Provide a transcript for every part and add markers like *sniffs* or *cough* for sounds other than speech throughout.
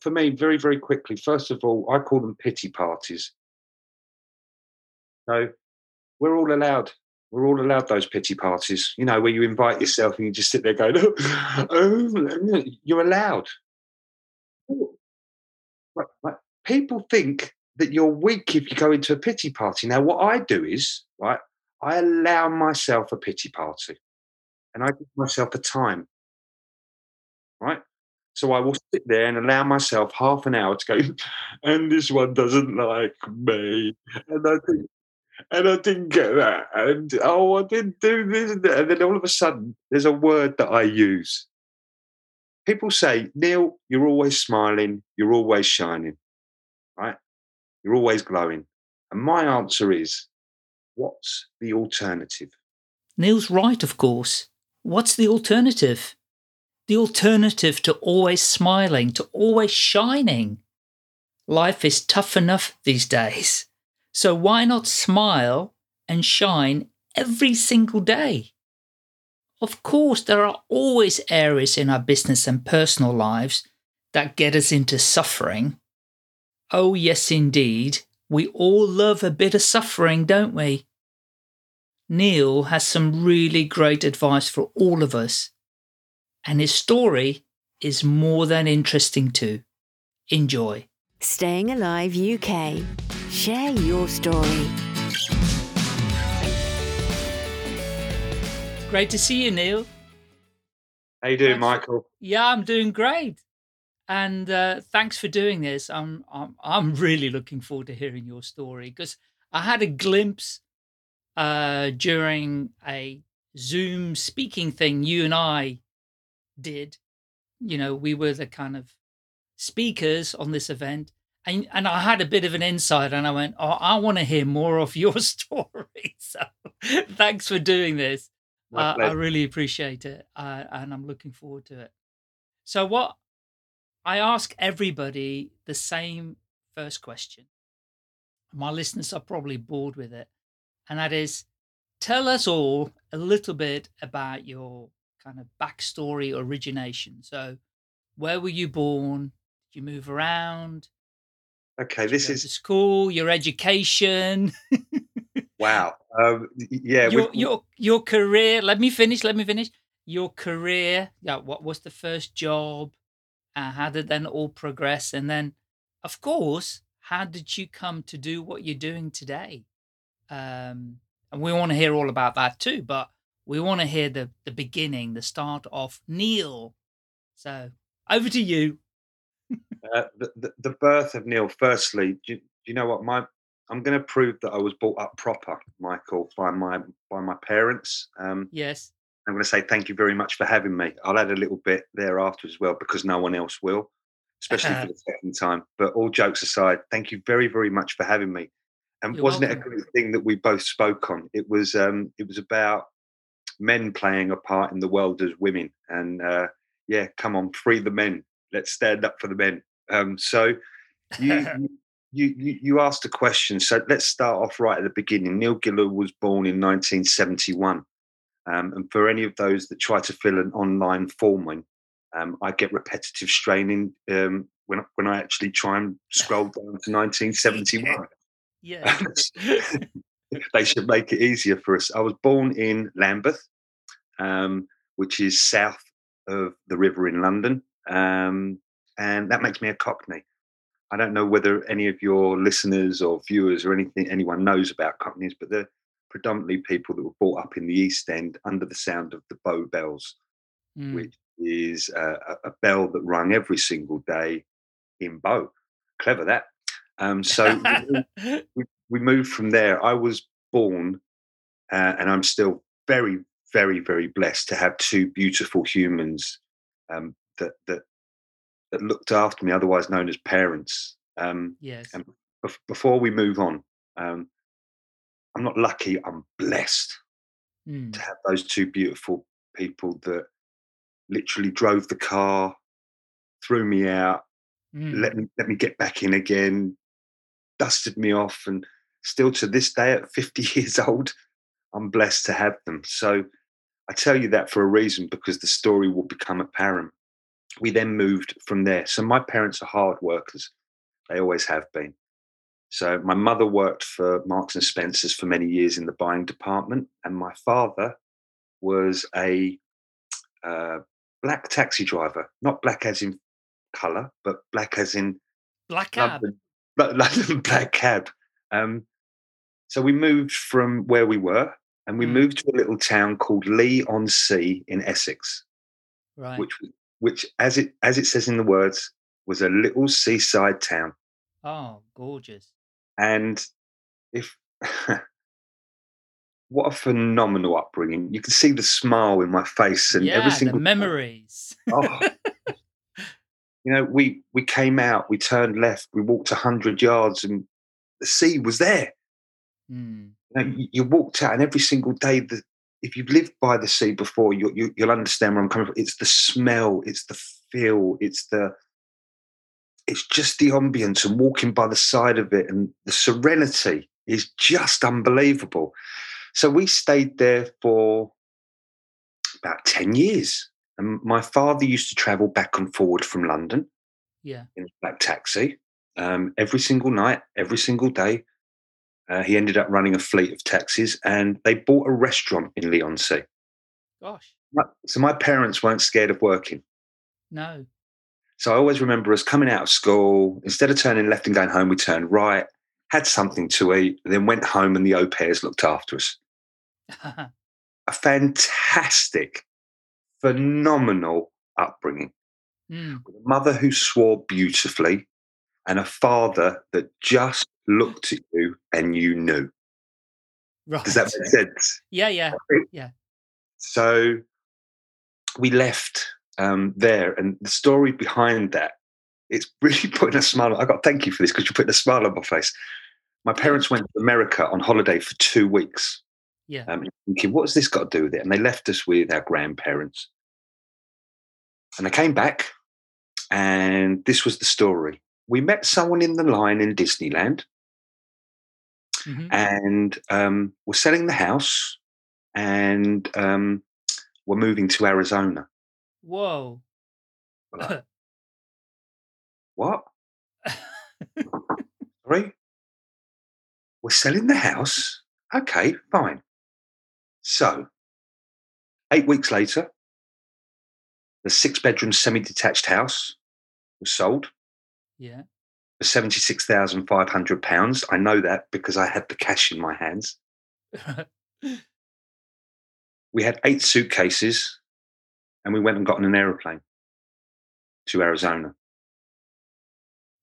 for me, very, very quickly, first of all, I call them pity parties. So we're all allowed. We're all allowed those pity parties, you know, where you invite yourself and you just sit there going, oh, oh *laughs* you're allowed. People think that you're weak if you go into a pity party. Now, what I do is, right, I allow myself a pity party and I give myself a time, right? So I will sit there and allow myself half an hour to go, *laughs* and this one doesn't like me. And I think, and I didn't get that. And oh, I didn't do this. And then all of a sudden, there's a word that I use. People say, Neil, you're always smiling, you're always shining, right? You're always glowing. And my answer is, what's the alternative? Neil's right, of course. What's the alternative? The alternative to always smiling, to always shining. Life is tough enough these days. So why not smile and shine every single day? Of course, there are always areas in our business and personal lives that get us into suffering. Oh, yes, indeed. We all love a bit of suffering, don't we? Neil has some really great advice for all of us, and his story is more than interesting too. Enjoy. Staying Alive UK. Share your story. Great to see you, Neil. How you doing, Michael? Yeah, I'm doing great. And uh, thanks for doing this. I'm, I'm I'm really looking forward to hearing your story because I had a glimpse uh, during a Zoom speaking thing you and I did. You know, we were the kind of speakers on this event, and and I had a bit of an insight, and I went, "Oh, I want to hear more of your *laughs* story." *laughs* So, thanks for doing this. Uh, I really appreciate it, uh, and I'm looking forward to it. So, what I ask everybody the same first question. My listeners are probably bored with it, and that is, tell us all a little bit about your kind of backstory, origination. So, where were you born? Did you move around? Okay, this is school, your education. *laughs* wow. Um, yeah. Your we... your your career. Let me finish. Let me finish. Your career. Yeah. What was the first job? Uh, how did then all progress? And then, of course, how did you come to do what you're doing today? Um, and we want to hear all about that too. But we want to hear the the beginning, the start of Neil. So over to you. uh, the, the, the birth of Neil. Firstly, do you, do you know what my I'm going to prove that I was brought up proper, Michael, by my by my parents. Um, yes. I'm going to say thank you very much for having me. I'll add a little bit thereafter as well because no one else will, especially for the second time. But all jokes aside, thank you very very much for having me. And You're wasn't welcome. it a great thing that we both spoke on? It was um, it was about men playing a part in the world as women, and uh, yeah, come on, free the men. Let's stand up for the men. Um, so you *laughs* you, you, you asked a question. So let's start off right at the beginning. Neil Giller was born in 1971. Um, and for any of those that try to fill an online form in, um, I get repetitive straining um, when, when I actually try and scroll down to *laughs* 1971. Yeah. *laughs* they should make it easier for us. I was born in Lambeth, um, which is south of the river in London. Um, and that makes me a Cockney. I don't know whether any of your listeners or viewers or anything anyone knows about Cockneys, but they're predominantly people that were brought up in the East End under the sound of the Bow Bells, mm. which is a, a, bell that rung every single day in Bow. Clever that. Um, so *laughs* we, we, we, moved from there. I was born, uh, and I'm still very, very, very blessed to have two beautiful humans um, that that that looked after me, otherwise known as parents. Um, yes. And before we move on, um, I'm not lucky. I'm blessed mm. to have those two beautiful people that literally drove the car, threw me out, mm. let me let me get back in again, dusted me off, and still to this day, at 50 *laughs* years old, I'm blessed to have them. So I tell you that for a reason because the story will become apparent. we then moved from there. So my parents are hard workers; they always have been. So my mother worked for Marks and Spencers for many years in the buying department, and my father was a uh, black taxi driver, not black as in color, but black as in Black cab. London, *laughs* London black cab. Um, so we moved from where we were, and we Mm. moved to a little town called Leigh on Sea in Essex, Right. which, which, as it as it says in the words, was a little seaside town. oh, gorgeous. And if *laughs* what a phenomenal upbringing! You can see the smile in my face, and yeah, every single memories. Oh. you know, we we came out, we turned left, we walked hundred yards, and the sea was there. Mm, You, know, you, you walked out, and every single day, the, if you've lived by the sea before, you, you, you'll understand where I'm coming from. It's the smell, it's the feel, it's the, it's just the ambience and walking by the side of it, and the serenity is just unbelievable. So we stayed there for about ten years, and my father used to travel back and forward from London yeah. in a black taxi um, every single night, every single day. Uh, he ended up running a fleet of taxis, and they bought a restaurant in Leigh on Sea. Gosh. So my parents weren't scared of working. No. So I always remember us coming out of school. Instead of turning left and going home, we turned right, had something to eat, then went home, and the au pairs looked after us. *laughs* A fantastic, phenomenal upbringing. Mm, with a mother who swore beautifully and a father that just looked at you and you knew. right. Does that make sense? Yeah, yeah. Yeah. So we left um, there, and the story behind that, it's *laughs* really putting a smile. I got thank you for this because you're putting a smile on my face. My parents went to America on holiday for two weeks. Yeah. Um, thinking, what's this got to do with it? And they left us with our grandparents. And they came back, and this was the story. We met someone in the line in Disneyland, mhm. and um, we're selling the house, and um, we're moving to Arizona. Whoa. Like, *laughs* what? *laughs* Sorry? We're selling the house? Okay, fine. So, eight weeks later, the six bedroom semi detached house was sold yeah. For £76,500. I know that because I had the cash in my hands. *laughs* We had eight suitcases and we went and got on an aeroplane to Arizona.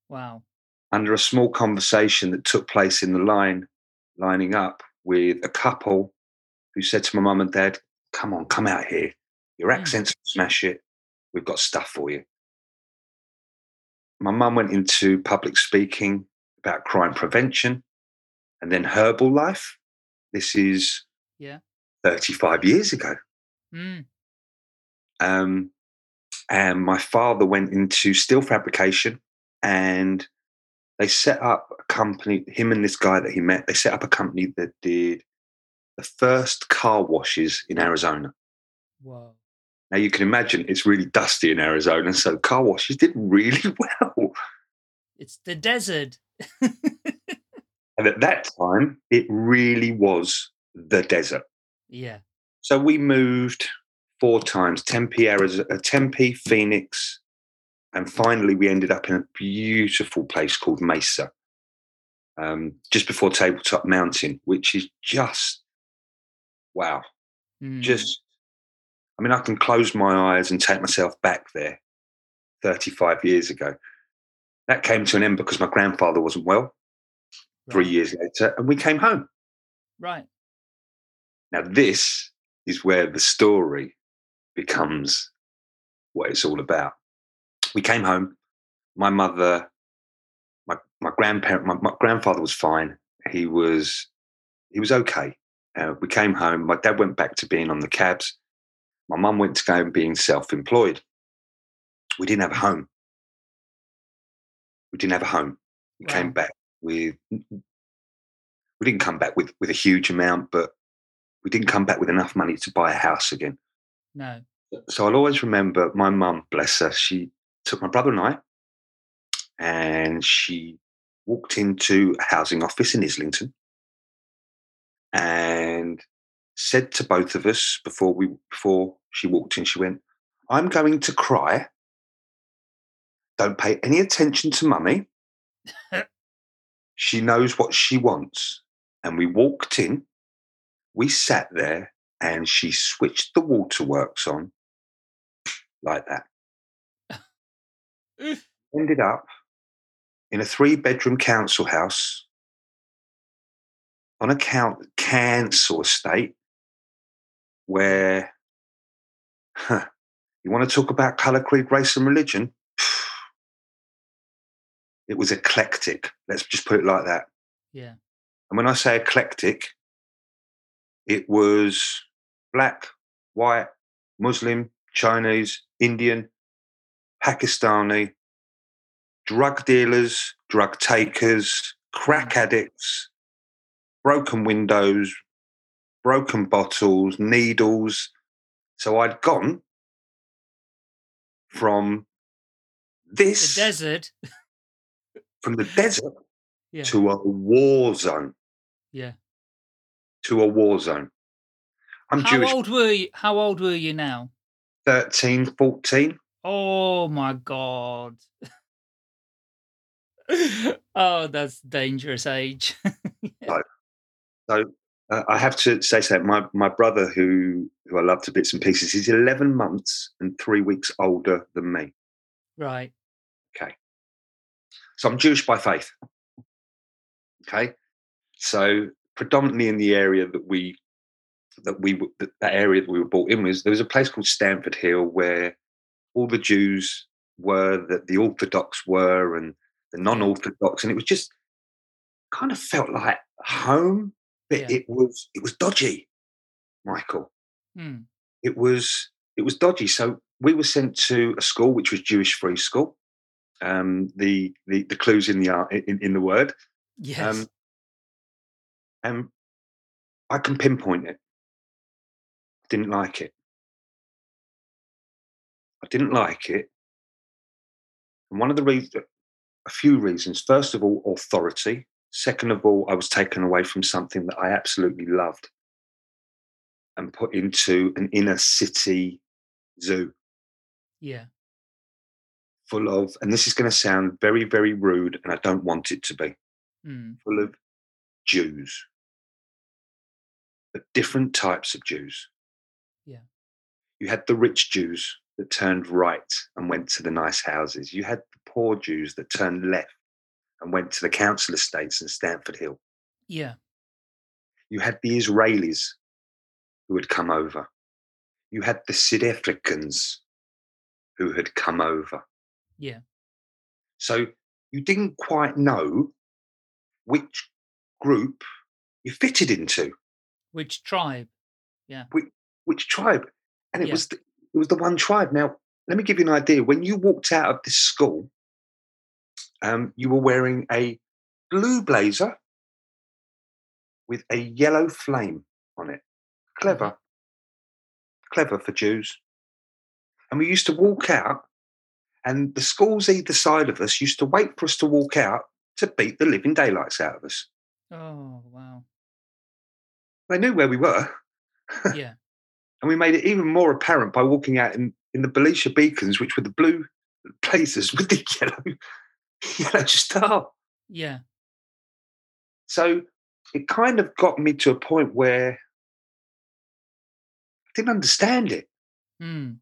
wow. under a small conversation that took place in the line, lining up with a couple who said to my mum and dad, Come on, come out here. Your Mm. accents smash it. We've got stuff for you. My mum went into public speaking about crime prevention and then Herbalife. This is Yeah. 35 years ago. Mm, Um, and my father went into steel fabrication and they set up a company, him and this guy that he met, they set up a company that did the first car washes in Arizona. whoa. Now you can imagine it's really dusty in Arizona, so car washes did really *laughs* well. It's the desert. And at that time, it really was the desert. yeah. So we moved four times Tempe, Arizona, Tempe, Phoenix, and finally we ended up in a beautiful place called Mesa, um, just before Tabletop Mountain, which is just wow. Mm, Just, I mean, I can close my eyes and take myself back there 35 years ago. That came to an end because my grandfather wasn't well three years later, and we came home. Right. Now, this is where the story becomes what it's all about. We came home. My mother, my my grandparent, my, my grandfather was fine. He was he was okay. Uh, we came home. My dad went back to being on the cabs. My mum went to go and being self-employed. We didn't have a home. We didn't have a home. We came back with. We didn't come back with with a huge amount, but we didn't come back with enough money to buy a house again. No. So I'll always remember my mum, bless her, she took my brother and I and she walked into a housing office in Islington and said to both of us before we before she walked in, she went, I'm going to cry. Don't pay any attention to mummy. *laughs* she knows what she wants. And we walked in, we sat there, and she switched the waterworks on like that. *laughs* Ended up in a three bedroom council house on a count, council estate where huh, you want to talk about colour, creed, race, and religion? *sighs* It was eclectic. Let's just put it like that. Yeah. And when I say eclectic, it was black, white, Muslim, Chinese, Indian, Pakistani, drug dealers, drug takers, crack mm. addicts, broken windows, broken bottles, needles. So I'd gone from this The desert. from the desert Yeah. to a war zone, Yeah. to a war zone. I'm How Jewish, old were you? How old were you now? 13, 14. Oh my god. *laughs* oh, that's dangerous age. *laughs* So uh, I have to say so. My my brother, who who I love to bits and pieces, he's eleven months and three weeks older than me. right. Okay, so I'm Jewish by faith. Okay, so predominantly in the area that we that we that, that area that we were brought in was there was a place called Stamford Hill where all the Jews were that the Orthodox were and the non-Orthodox, and it was just kind of felt like home, but Yeah. it was it was dodgy, Michael. Hmm. It was it was dodgy. So we were sent to a school which was Jewish free school. Um, the the the clues in the art in, in the word. Yes. Um, and I can pinpoint it. Didn't like it. I didn't like it. And one of the reasons, a few reasons. First of all, authority. Second of all, I was taken away from something that I absolutely loved and put into an inner city zoo yeah. full of, and this is going to sound very, very rude, and I don't want it to be. Hmm. full of Jews, but different types of Jews. Yeah. You had the rich Jews that turned right and went to the nice houses. You had the poor Jews that turned left and went to the council estates in Stamford Hill. Yeah. You had the Israelis who had come over. You had the South Africans who had come over. Yeah. So you didn't quite know which group you fitted into. Which tribe? Yeah. Which, which tribe? And it Yeah. was the, it was the one tribe. Now, let me give you an idea. When you walked out of this school, um, you were wearing a blue blazer with a yellow flame on it. Clever, clever for Jews. And we used to walk out, and the schools either side of us used to wait for us to walk out to beat the living daylights out of us. Oh wow. They knew where we were. Yeah. *laughs* And we made it even more apparent by walking out in, in the Belisha beacons, which were the blue blazers *laughs* with the yellow, *laughs* yellow star. Yeah. So it kind of got me to a point where I didn't understand it. Hmm.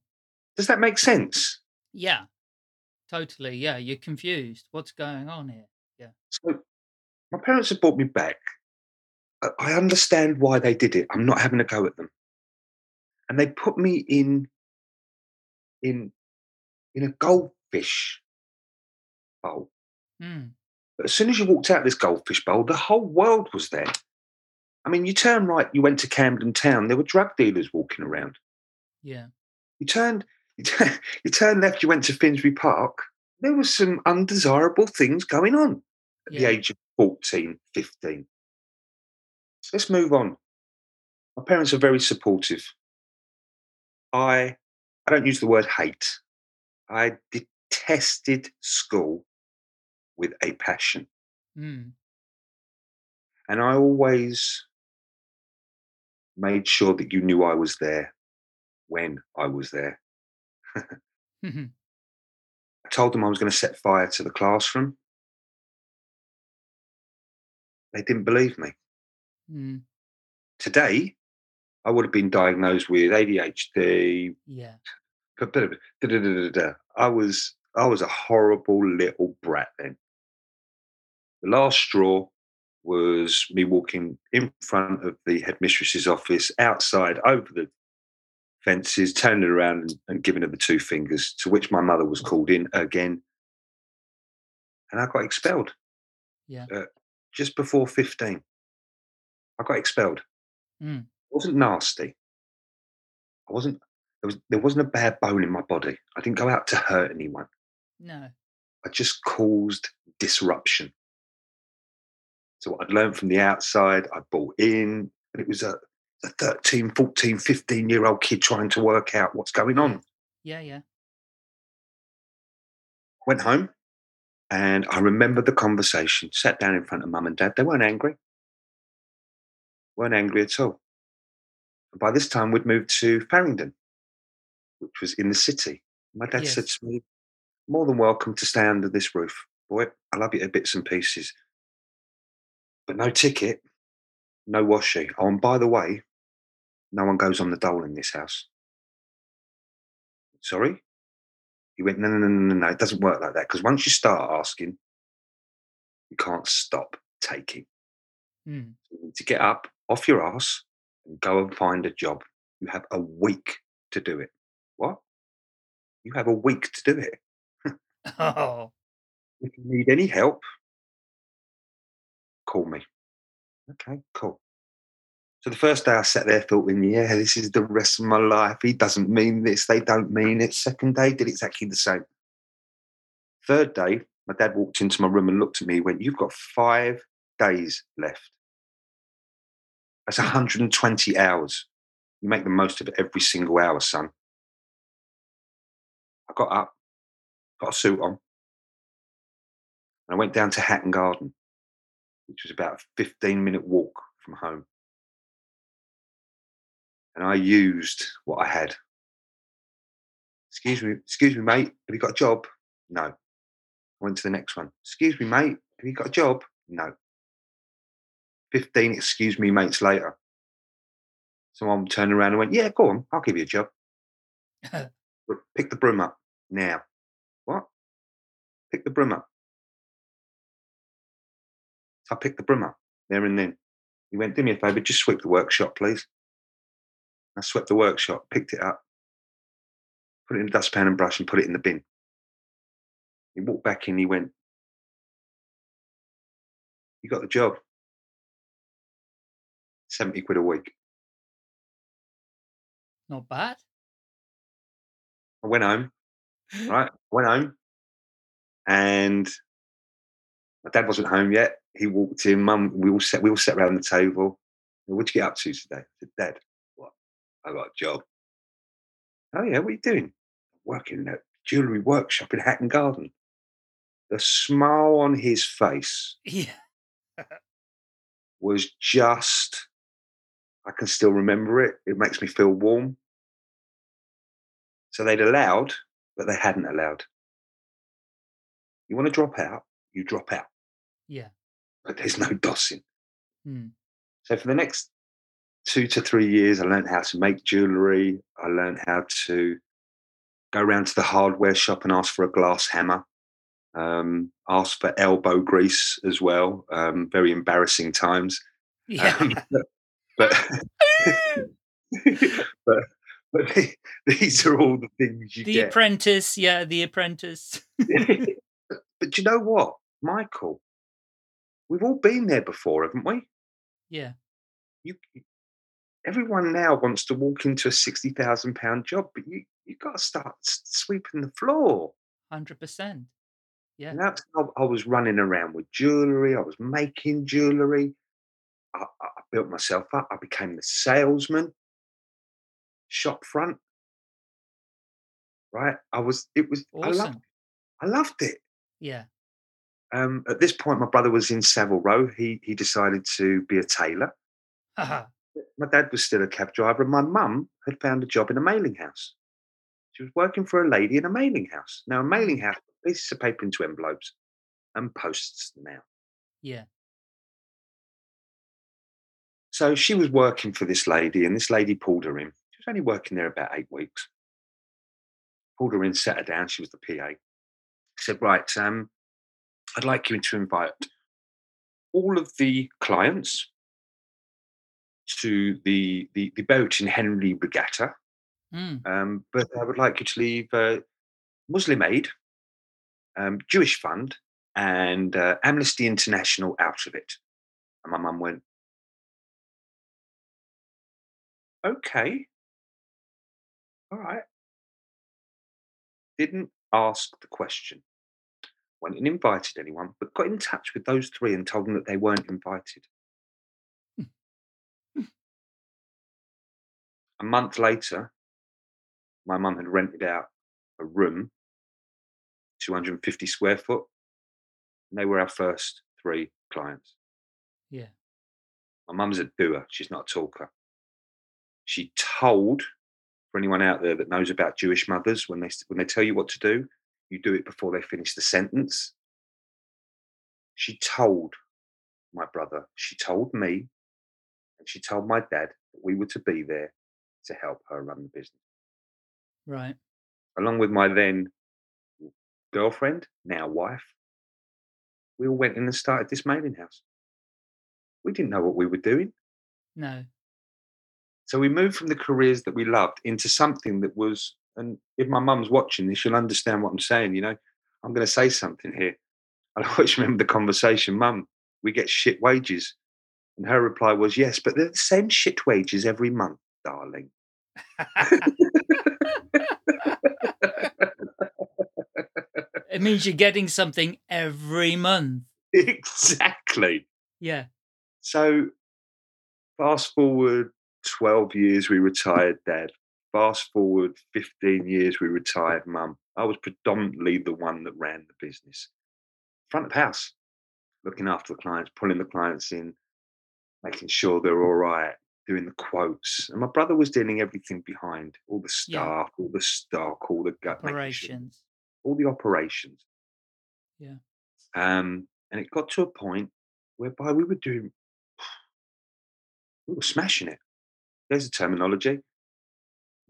Does that make sense? Yeah. Totally. Yeah. You're confused. What's going on here? Yeah. So my parents have brought me back. I- I understand why they did it. I'm not having a go at them. And they put me in in in a goldfish bowl. Hmm. But as soon as you walked out of this goldfish bowl, the whole world was there. I mean, you turn right, you went to Camden Town, there were drug dealers walking around. Yeah. You turned, *laughs* you, turn, you turned left, you went to Finsbury Park, there were some undesirable things going on at the age of 14, 15. Let's move on. My parents are very supportive. I I don't use the word hate. I detested school with a passion. Mm. And I always made sure that you knew I was there when I was there. Mhm. *laughs* *laughs* I told them I was going to set fire to the classroom. They didn't believe me. Mm. Today, I would have been diagnosed with ADHD. Yeah. I was I was a horrible little brat then. The last straw was me walking in front of the headmistress's office, outside, over the fences, turning around and, and giving her the two fingers, to which my mother was called in again. And I got expelled. Yeah. Uh, just before 15. I got expelled. Mm. It wasn't nasty. I wasn't there was there wasn't a bad bone in my body. I didn't go out to hurt anyone. No. I just caused disruption. So what I'd learned from the outside, I bought in, and it was a, a 13, 14, 15 year old kid trying to work out what's going on. Yeah. Yeah. Went home and I remember the conversation, sat down in front of mum and dad. They weren't angry. Weren't angry at all. And by this time, we'd moved to Farringdon, which was in the city. My dad said to me, More than welcome to stay under this roof. Boy, I love you to bits and pieces. But no ticket, no washing. Oh, and by the way, no one goes on the dole in this house. Sorry? He went, No, no, no, no, no, no. It doesn't work like that. Because once you start asking, you can't stop taking. Mm. You need to get up off your ass and go and find a job. You have a week to do it. What? You have a week to do it. *laughs* *laughs* Oh. If you need any help, call me. Okay, cool. So the first day I sat there thinking, yeah, this is the rest of my life. He doesn't mean this, they don't mean it. Second day did exactly the same. Third day, my dad walked into my room and looked at me, went, You've got five days left. That's 120 hours. You make the most of every single hour, son. I got up, got a suit on, and I went down to Hatton Garden, which was about a 15 minute walk from home. And I used what I had. Excuse me, excuse me, mate. Have you got a job? No. I went to the next one. Excuse me, mate. Have you got a job? No. 15 excuse me, mates later. Someone turned around and went, Yeah, go on, I'll give you a job. *laughs* Pick the broom up now. What? Pick the broom up. I picked the broom up there and then. He went, Do me a favour, just sweep the workshop, please. I swept the workshop, picked it up, put it in a dustpan and brush, and put it in the bin. He walked back in, he went, You got the job. 70 quid a week. Not bad. I went home, *laughs* right? Went home and my dad wasn't home yet. He walked in, mum, we all sat, we all sat around the table. What'd you get up to today? I said, Dad, what? I got a job. Oh yeah, what are you doing? Working in a jewellery workshop in Hatton Garden. The smile on his face Yeah. was just I can still remember it. It makes me feel warm. So they'd allowed, but they hadn't allowed. You want to drop out, you drop out, Yeah. But there's no dossing. Mm. So for the next two to three years, I learned how to make jewellery. I learned how to go around to the hardware shop and ask for a glass hammer. Um, ask for elbow grease as well. Um, very embarrassing times. Yeah. Um, *laughs* but but *laughs* but these are all the things you get. the get. apprentice. Yeah. The apprentice. *laughs* but you know what, Michael? We've all been there before, haven't we? yeah. You, everyone now wants to walk into a sixty thousand pound job, but you you got to start sweeping the floor. Hundred percent. Yeah. And that's I was running around with jewellery. I was making jewellery. I, I built myself up. I became the salesman, shop front. right? I was, it was, I loved, Awesome. I loved it. Yeah. Um, at this point, my brother was in Savile Row. He he decided to be a tailor. Haha. My dad was still a cab driver, and my mum had found a job in a mailing house. She was working for a lady in a mailing house. Now, a mailing house pieces of paper into envelopes and posts them out. yeah. So she was working for this lady, and this lady pulled her in. She was only working there about eight weeks. Pulled her in, sat her down. She was the PA. Said, "Right, um, I'd like you to invite all of the clients to the the, the boat in Henley Regatta, Mm. um, but I would like you to leave uh, Muslim Aid, um, Jewish Fund, and uh, Amnesty International out of it." And my mum went, "Okay, all right." Didn't ask the question. Went and invited anyone, but got in touch with those three and told them that they weren't invited. Hmm. Hmm. A month later, my mum had rented out a room, 250 square foot, and they were our first three clients. Yeah. My mum's a doer, she's not a talker. She told, for anyone out there that knows about Jewish mothers, when they, when they tell you what to do, you do it before they finish the sentence. She told my brother, she told me, and she told my dad that we were to be there to help her run the business. Right. along with my then girlfriend, now wife, we all went in and started this mailing house. We didn't know what we were doing. No. So we moved from the careers that we loved into something that was, and if my mum's watching this, she'll understand what I'm saying. You know, I'm going to say something here. *laughs* I always remember the conversation, Mum, we get shit wages. And her reply was, Yes, but they're the same shit wages every month, darling. it means you're getting something every month. *laughs* exactly. Yeah. So, fast forward 12 years, we retired dad. Fast forward 15 years, we retired mum. I was predominantly the one that ran the business. Front of house, looking after the clients, pulling the clients in, making sure they're all right, doing the quotes. And my brother was doing everything behind all the Yeah. staff, all the stock, all the gut, sure- Operations. all the operations. Yeah. Um, and it got to a point whereby we were doing, *sighs* we were smashing it. There's a terminology.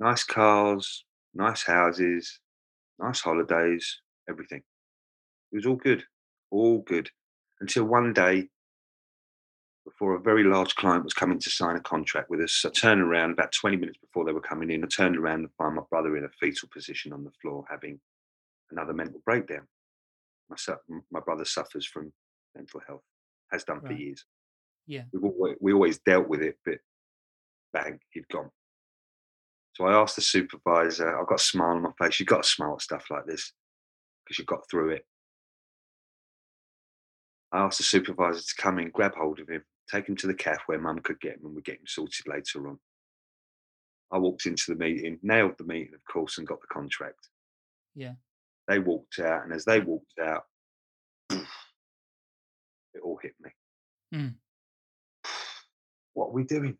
Nice cars, nice houses, nice holidays, everything. It was all good, all good. Until one day, before a very large client was coming to sign a contract with us, I turned around about 20 minutes before they were coming in. I turned around and found my brother in a fetal position on the floor having another mental breakdown. My, su- my brother suffers from mental health, has done for years. Yeah. We've always, we always dealt with it, but bang, he'd gone. So I asked the supervisor, I've got a smile on my face. You've got to smile at stuff like this because you got through it. I asked the supervisor to come in, grab hold of him, take him to the cafe where mum could get him and we'd get him sorted later on. I walked into the meeting, nailed the meeting, of course, and got the contract. Yeah. They walked out, and as they walked out, *sniffs* it all hit me. Mm. *sniffs* What are we doing?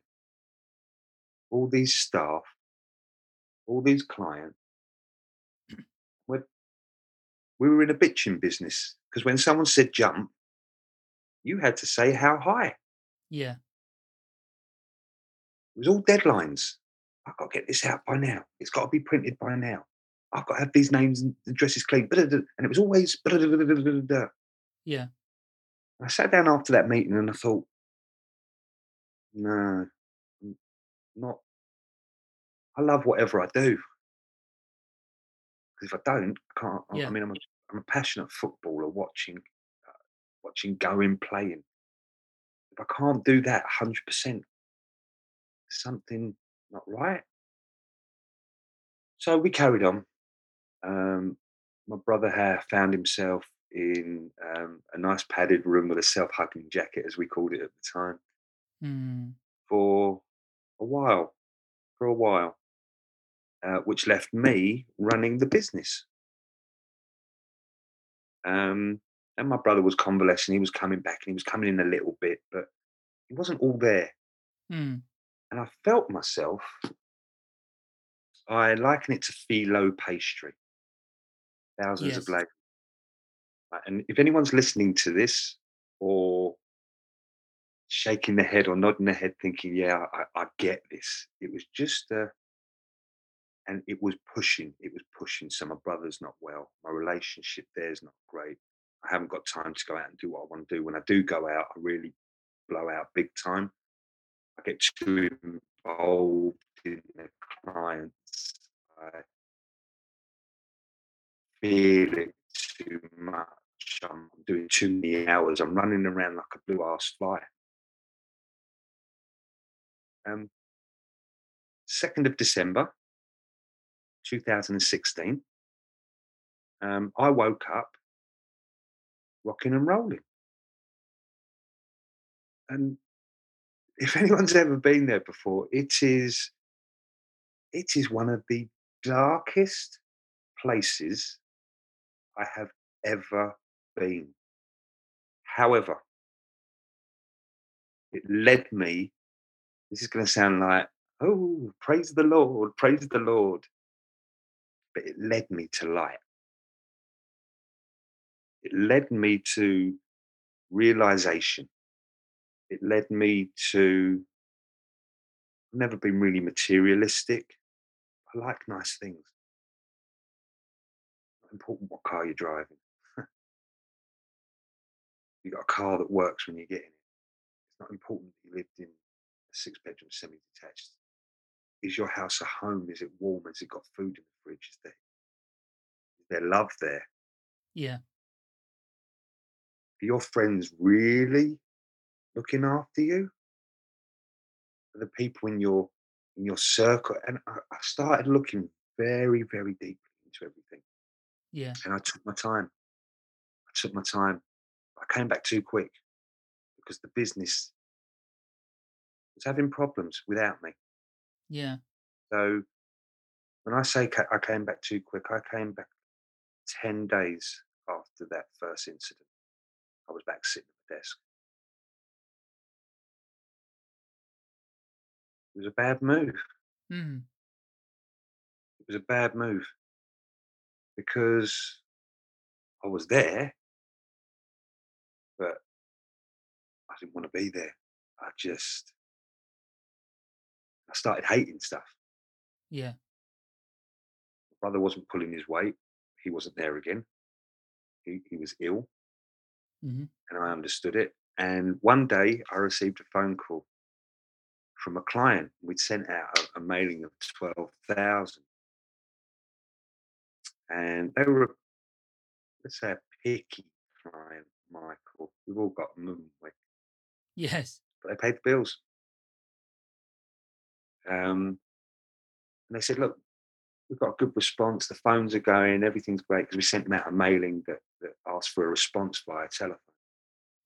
All these staff, all these clients. Mm. We're, we were in a bitching business because when someone said jump, you had to say how high. Yeah. It was all deadlines. I've got to get this out by now. It's got to be printed by now. I've got to have these names and addresses clean. And it was always. Yeah. I sat down after that meeting and I thought, no, I'm not. I love whatever I do. Because if I don't, I can't. I- Yeah. I mean, I'm a, I'm a passionate footballer watching, uh, watching going, playing. If I can't do that 100%, something not right. So we carried on. Um, my brother had found himself in um, a nice padded room with a self-hugging jacket, as we called it at the time, Mm. for a while. For a while, uh, which left me running the business. Um, and my brother was convalescing. He was coming back and he was coming in a little bit, but he wasn't all there. Mm. And I felt myself, I liken it to phyllo pastry, thousands of layers. And if anyone's listening to this or shaking their head or nodding their head, thinking, "Yeah, I, I get this," it was just a, and it was pushing. It was pushing. So my brother's not well. My relationship there's not great. I haven't got time to go out and do what I want to do. When I do go out, I really blow out big time. I get too involved in the clients. I feel it too much. I'm doing too many hours. I'm running around like a blue ass fly. Um, 2nd of December 2016, um, I woke up rocking and rolling. And if *laughs* anyone's ever been there before, it is it is one of the darkest places I have ever been. However, it led me, this is going to sound like, oh, praise the Lord, praise the Lord. But it led me to light. It led me to realization. It led me to, I've never been really materialistic. I like nice things. Not important what car you're driving. *laughs* you got a car that works when you get in it. It's not important that you lived in a six bedroom semi detached. Is your house a home? Is it warm? Has it got food in the fridge? Is there, is there love there? Yeah. Are your friends really looking after you? Are the people in your in your circle? And I, I started looking very, very deeply into everything. Yeah. And I took my time. I took my time. I came back too quick because the business was having problems without me. Yeah. So when I say ca- I came back too quick, I came back 10 days after that first incident. I was back sitting at the desk. It was a bad move. Mm. It was a bad move because I was there, but I didn't want to be there. I just, I started hating stuff. Yeah. Brother wasn't pulling his weight. He wasn't there again. He, he was ill hmm and I understood it. And one day I received a phone call from a client. We'd sent out a, a mailing of 12,000 and they were, let's say, a picky client, Michael. We've all got them, haven't we? Yes. but they paid the bills. Um, and they said, look, we've got a good response. The phones are going, everything's great because we sent them out a mailing that, that asked for a response via telephone.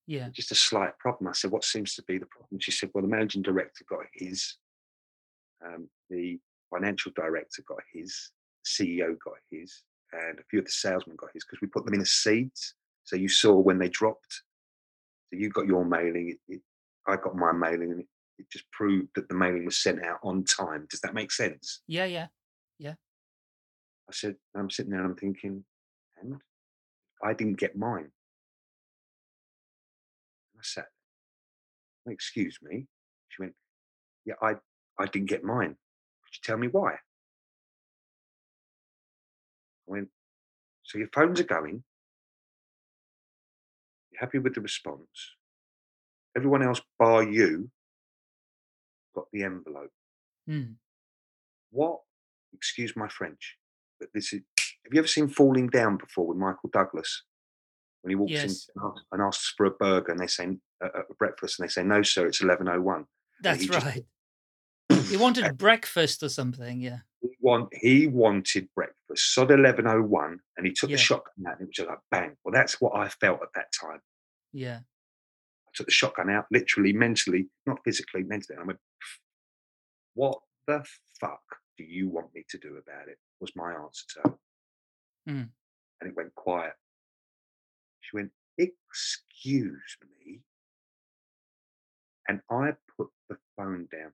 Yeah. Just a slight problem. I said, what seems to be the problem? She said, well, the managing director got his, um, the financial director got his, CEO got his, and a few of the salesmen got his because we put them in as seeds. So you saw when they dropped. So you got your mailing. It, it, I got my mailing, and it, it just proved that the mailing was sent out on time. Does that make sense? Yeah. Yeah. I said, I'm sitting there and I'm thinking, and I didn't get mine. And I said, excuse me. She went, yeah, I, I didn't get mine. Could you tell me why? I went, so your phones are going. You're happy with the response. Everyone else bar you got the envelope. Mm. What, excuse my French, this is, have you ever seen Falling Down before with Michael Douglas? When he walks in Yes. and asks- and asks for a burger and they say, uh, breakfast, and they say, no, sir, it's 11.01. That's he just- right. He *laughs* wanted breakfast or something. Yeah. He, want, he wanted breakfast, sod 11.01, and he took Yeah. the shotgun out and it was just like, bang. Well, that's what I felt at that time. Yeah. I took the shotgun out, literally, mentally, not physically, mentally. And I went, what the fuck do you want me to do about it? Was my answer to her. Mm. And it went quiet. She went, Excuse me. And I put the phone down.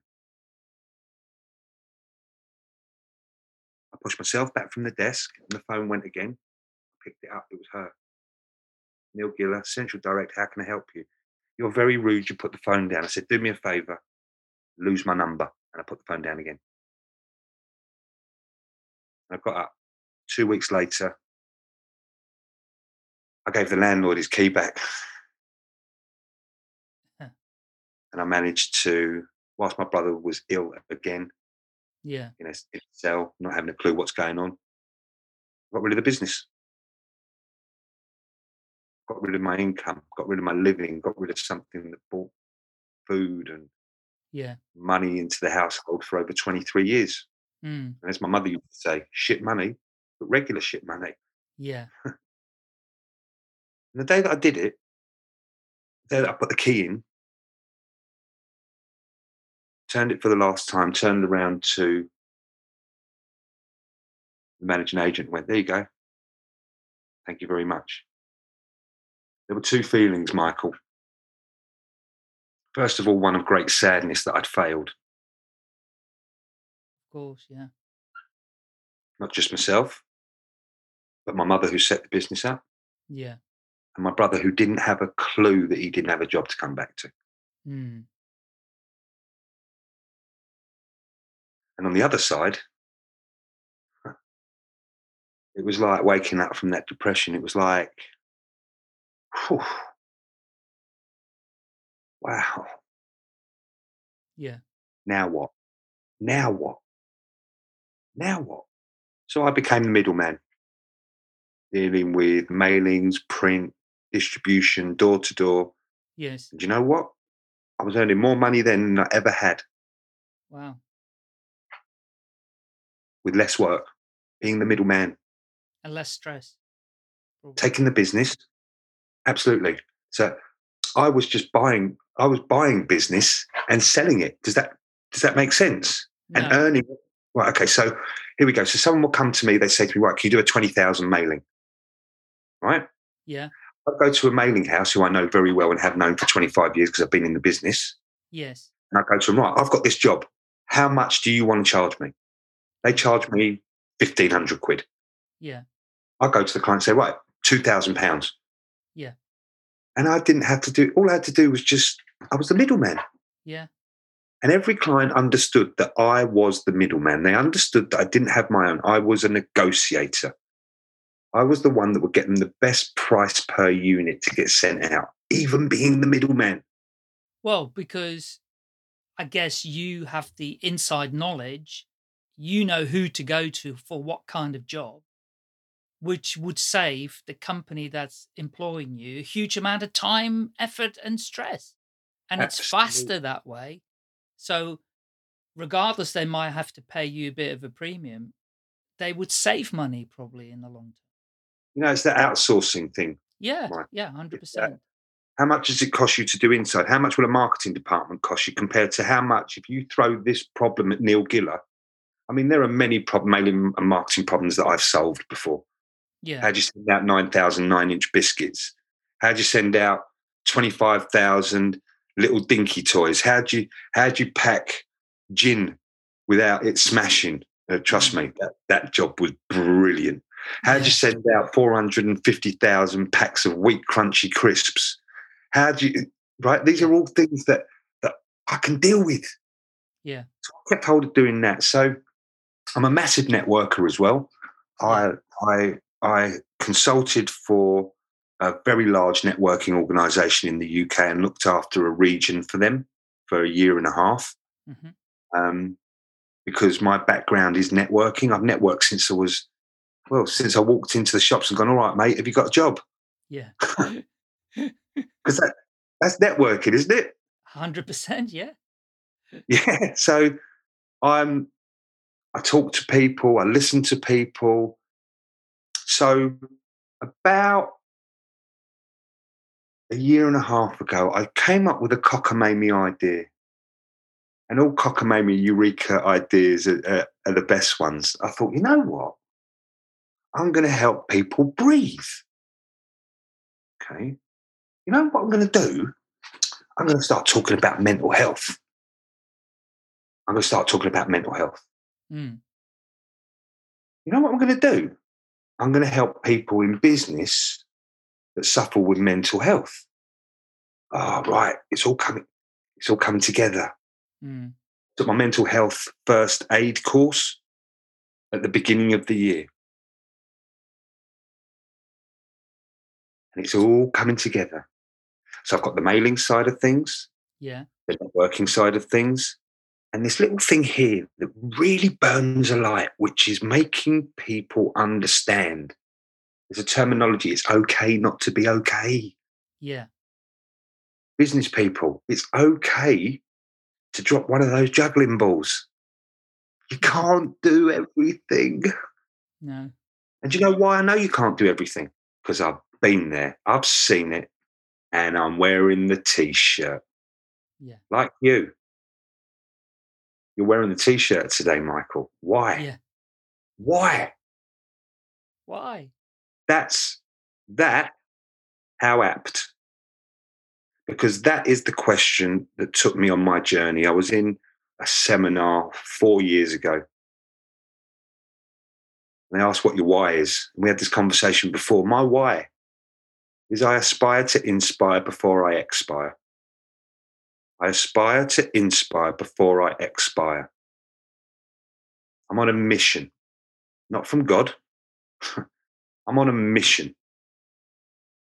I pushed myself back from the desk and the phone went again. I picked it up. It was her. Neil Giller, Central Direct. How can I help you? You're very rude. You put the phone down. I said, Do me a favor. Lose my number. And I put the phone down again. I got up. Two weeks later, I gave the landlord his key back. Huh. And I managed to, whilst my brother was ill again, Yeah. in a, in a cell, not having a clue what's going on, got rid of the business. Got rid of my income, got rid of my living, got rid of something that brought food and Yeah. money into the household for over 23 years. Mm. And as my mother used to say, shit money, but regular shit money. Yeah. And the day that I did it, the day that I put the key in, turned it for the last time, turned around to the managing agent, went, There you go. Thank you very much. There were two feelings, Michael. First of all, one of great sadness that I'd failed, course. Yeah. not just myself, but my mother who set the business up, Yeah. and my brother who didn't have a clue that he didn't have a job to come back to. Mm. And on the other side, it was like waking up from that depression. It was like, whew, wow, Yeah. now what? Now what? Now what? So I became the middleman, dealing with mailings, print, distribution, door to door. Yes. And you know what? I was earning more money then than I ever had Wow. with less work, being the middleman. And less stress. taking the business absolutely so i was just buying i was buying business and selling it does that does that make sense and No. earning right okay so here we go so someone will come to me they say to me right can you do a 20000 mailing right Yeah. i go to a mailing house who i know very well and have known for 25 years because i've been in the business Yes. and i go to them right i've got this job how much do you want to charge me they charge me 1500 quid Yeah. I go to the client and say, right, two thousand pounds. Yeah. And I didn't have to do all I had to do was just I was the middleman. Yeah. And every client understood that I was the middleman. They understood that I didn't have my own. I was a negotiator. I was the one that would get them the best price per unit to get sent out, even being the middleman. Well, because I guess you have the inside knowledge, you know who to go to for what kind of job, which would save the company that's employing you a huge amount of time, effort, and stress. And it's faster that way. So, regardless, they might have to pay you a bit of a premium, they would save money probably in the long term. You know, it's that outsourcing thing. Yeah. Right. Yeah. 100%. Uh, how much does it cost you to do inside? How much will a marketing department cost you compared to how much if you throw this problem at Neil Giller? I mean, there are many problem, mailing and uh, marketing problems that I've solved before. Yeah. How do you send out 9,000 nine inch biscuits? How do you send out 25,000 little dinky toys? How do you, how do you pack gin without it smashing? Uh, trust me, that, that job was brilliant. How do you send out 450,000 packs of wheat crunchy crisps? How do you, right? These are all things that, that I can deal with. Yeah. So I kept hold of doing that. So I'm a massive networker as well. I, I, I consulted for a very large networking organization in the UK and looked after a region for them for a year and a half hmm um, because my background is networking. I've networked since I was, well, since I walked into the shops and gone, all right, mate, have you got a job? Yeah. *laughs* *laughs* Because that, that's networking, isn't it? 100%. Yeah. Yeah. So I'm, I talk to people, I listen to people. So about a year and a half ago, I came up with a cockamamie idea. And all cockamamie eureka ideas are, are, are the best ones. I thought, you know what? I'm going to help people breathe. Okay. You know what I'm going to do? I'm going to start talking about mental health. I'm going to start talking about mental health. Mm. You know what I'm going to do? I'm going to help people in business that suffer with mental health. Oh, right. It's all coming. It's all coming together. Mm. Took my mental health first aid course at the beginning of the year. And it's all coming together. So I've got the mailing side of things, Yeah. the networking side of things, and this little thing here that really burns a light, which is making people understand. There's a terminology, it's okay not to be okay. Yeah. Business people, it's okay to drop one of those juggling balls. You can't do everything. No. And you know why I know you can't do everything? Because I've been there, I've seen it, and I'm wearing the t shirt. Yeah. Like you. You're wearing the t shirt today, Michael. Why? Yeah. Why? Why? That's that. How apt? Because that is the question that took me on my journey. I was in a seminar four years ago. And they asked what your why is. And we had this conversation before. My why is I aspire to inspire before I expire. I aspire to inspire before I expire. I'm on a mission, not from God. *laughs* I'm on a mission.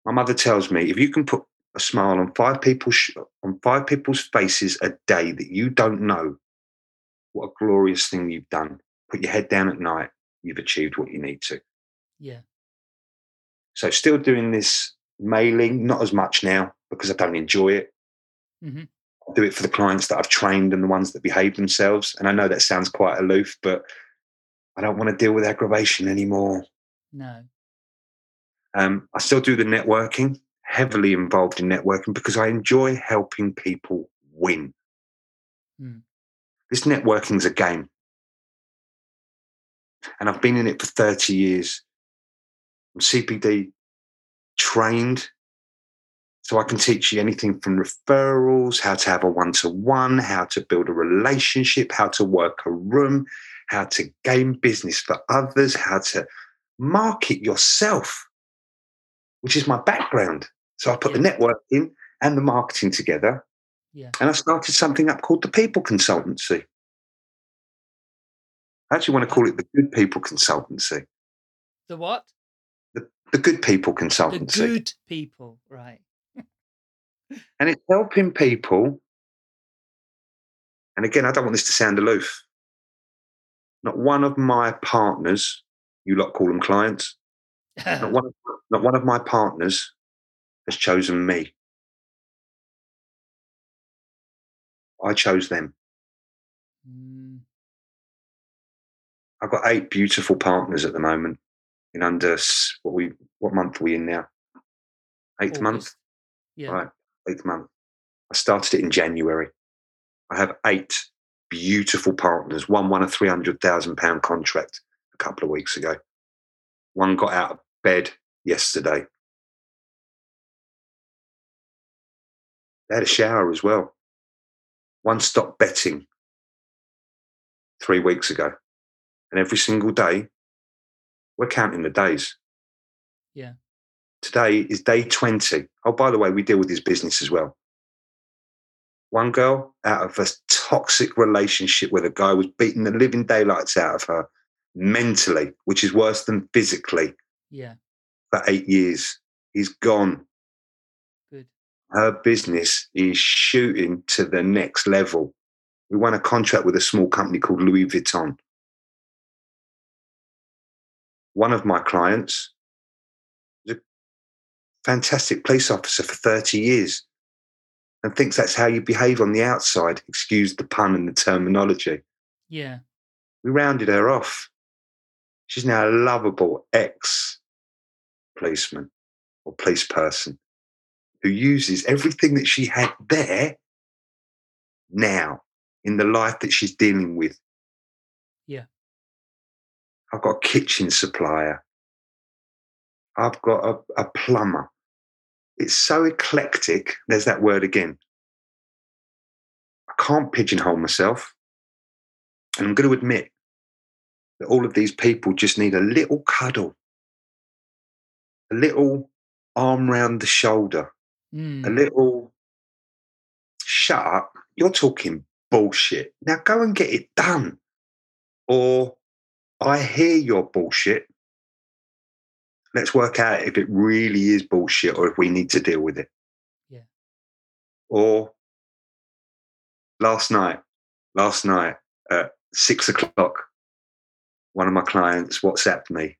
My mother tells me if you can put a smile on five people's sh- on five people's faces a day that you don't know, what a glorious thing you've done. Put your head down at night. You've achieved what you need to. Yeah. So still doing this mailing, not as much now because I don't enjoy it. Mhm. I do it for the clients that I've trained and the ones that behave themselves. And I know that sounds quite aloof, but I don't want to deal with aggravation anymore. No. Um, I still do the networking, heavily involved in networking because I enjoy helping people win. Mm. This networking's a game. And I've been in it for 30 years. I'm CPD trained. So I can teach you anything from referrals, how to have a one to one, how to build a relationship, how to work a room, how to gain business for others, how to market yourself, which is my background. So I put the networking and the marketing together. Yeah. And I started something up called the People Consultancy. I actually want to call it the Good People Consultancy. The what? The, the Good People The Consultancy. good people. Right. *laughs* and it's helping people. And again, I don't want this to sound aloof. Not one of my partners, you lot call them clients, not *laughs* one of, not one of my partners has chosen me. I chose them. Mm, I've got eight beautiful partners at the moment. In under what we what month are we in now? Eighth month, August. Yeah. right? Eighth month. I started it in January. I have eight beautiful partners. One won a three hundred thousand pound contract a couple of weeks ago. One got out of bed yesterday. They had a shower as well. One stopped betting three weeks ago. And every single day, we're counting the days. Yeah. Today is day 20. Oh, by the way, we deal with his business as well. One girl out of a toxic relationship where the guy was beating the living daylights out of her mentally, which is worse than physically, Yeah. for eight years. He's gone. Good. Her business is shooting to the next level. We won a contract with a small company called Louis Vuitton. One of my clients was a fantastic police officer for 30 years and thinks that's how you behave on the outside. Excuse the pun and the terminology. Yeah. We rounded her off. She's now a lovable ex policeman or police person who uses everything that she had there now in the life that she's dealing with. Yeah. I've got a kitchen supplier. I've got a, a plumber. It's so eclectic. There's that word again. I can't pigeonhole myself. And I'm going to admit that all of these people just need a little cuddle, a little arm round the shoulder, Mm. a little shut up. You're talking bullshit. Now go and get it done. Or I hear your bullshit. Let's work out if it really is bullshit or if we need to deal with it. Yeah. Or last night, last night at six o'clock, one of my clients WhatsApped me.